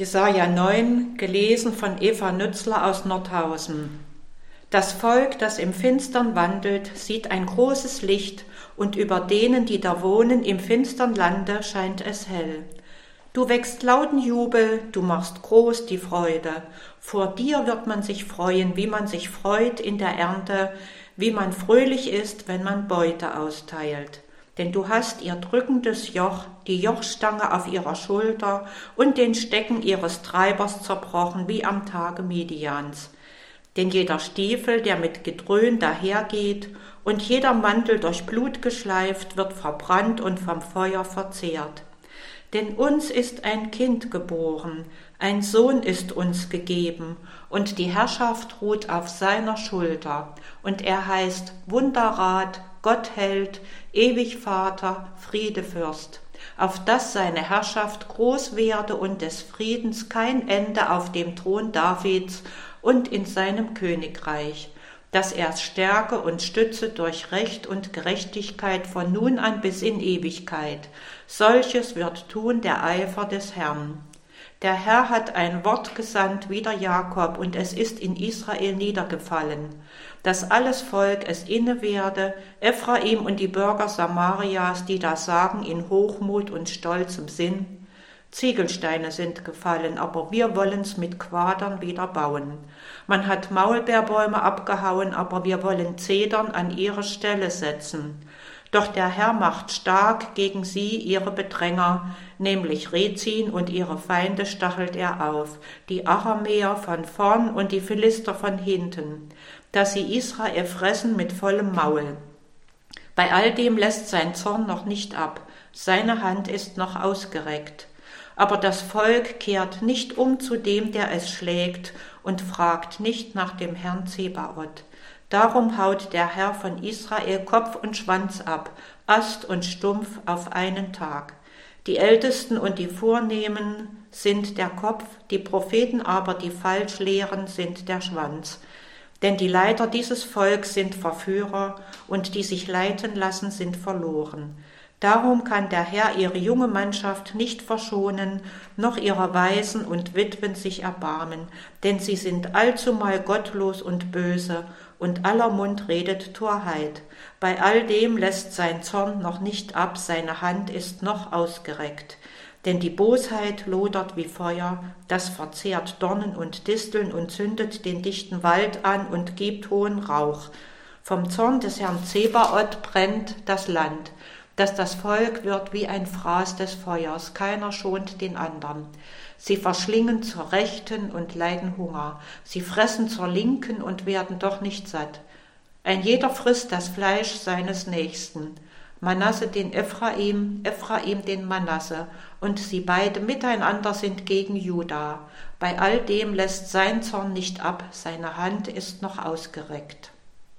Jesaja 9, gelesen von Eva Nützler aus Nordhausen. Das Volk, das im Finstern wandelt, sieht ein großes Licht, und über denen, die da wohnen im finstern Lande, scheint es hell. Du wächst lauten Jubel, du machst groß die Freude. Vor dir wird man sich freuen, wie man sich freut in der Ernte, wie man fröhlich ist, wenn man Beute austeilt denn du hast ihr drückendes Joch, die Jochstange auf ihrer Schulter und den Stecken ihres Treibers zerbrochen wie am Tage Midians. Denn jeder Stiefel, der mit Gedröhn dahergeht, und jeder Mantel durch Blut geschleift, wird verbrannt und vom Feuer verzehrt. Denn uns ist ein Kind geboren, ein Sohn ist uns gegeben, und die Herrschaft ruht auf seiner Schulter, und er heißt Wunderrat, Gott hält, ewig Vater, Friedefürst, auf dass seine Herrschaft groß werde und des Friedens kein Ende auf dem Thron Davids und in seinem Königreich, dass er stärke und stütze durch Recht und Gerechtigkeit von nun an bis in Ewigkeit. Solches wird tun der Eifer des Herrn. Der Herr hat ein Wort gesandt wider Jakob, und es ist in Israel niedergefallen, dass alles Volk es inne werde, Ephraim und die Bürger Samarias, die da sagen in Hochmut und stolzem Sinn, Ziegelsteine sind gefallen, aber wir wollen's mit Quadern wieder bauen. Man hat Maulbeerbäume abgehauen, aber wir wollen Zedern an ihre Stelle setzen. Doch der Herr macht stark gegen sie ihre Bedränger, nämlich Rezin und ihre Feinde stachelt er auf, die Aramäer von vorn und die Philister von hinten, dass sie Israel fressen mit vollem Maul. Bei all dem lässt sein Zorn noch nicht ab, seine Hand ist noch ausgereckt. Aber das Volk kehrt nicht um zu dem, der es schlägt, und fragt nicht nach dem Herrn Zebaoth. Darum haut der Herr von Israel Kopf und Schwanz ab, Ast und Stumpf auf einen Tag. Die Ältesten und die Vornehmen sind der Kopf, die Propheten aber, die falsch lehren, sind der Schwanz. Denn die Leiter dieses Volks sind Verführer, und die sich leiten lassen, sind verloren. Darum kann der Herr ihre junge Mannschaft nicht verschonen, noch ihrer Weisen und Witwen sich erbarmen, denn sie sind allzumal gottlos und böse, und aller Mund redet Torheit. Bei all dem lässt sein Zorn noch nicht ab, seine Hand ist noch ausgereckt. Denn die Bosheit lodert wie Feuer, das verzehrt Dornen und Disteln und zündet den dichten Wald an und gibt hohen Rauch. Vom Zorn des Herrn Zebaoth brennt das Land, dass das Volk wird wie ein Fraß des Feuers, keiner schont den andern. Sie verschlingen zur Rechten und leiden Hunger. Sie fressen zur Linken und werden doch nicht satt. Ein jeder frisst das Fleisch seines Nächsten. Manasse den Ephraim, Ephraim den Manasse, und sie beide miteinander sind gegen Juda. Bei all dem lässt sein Zorn nicht ab, seine Hand ist noch ausgereckt.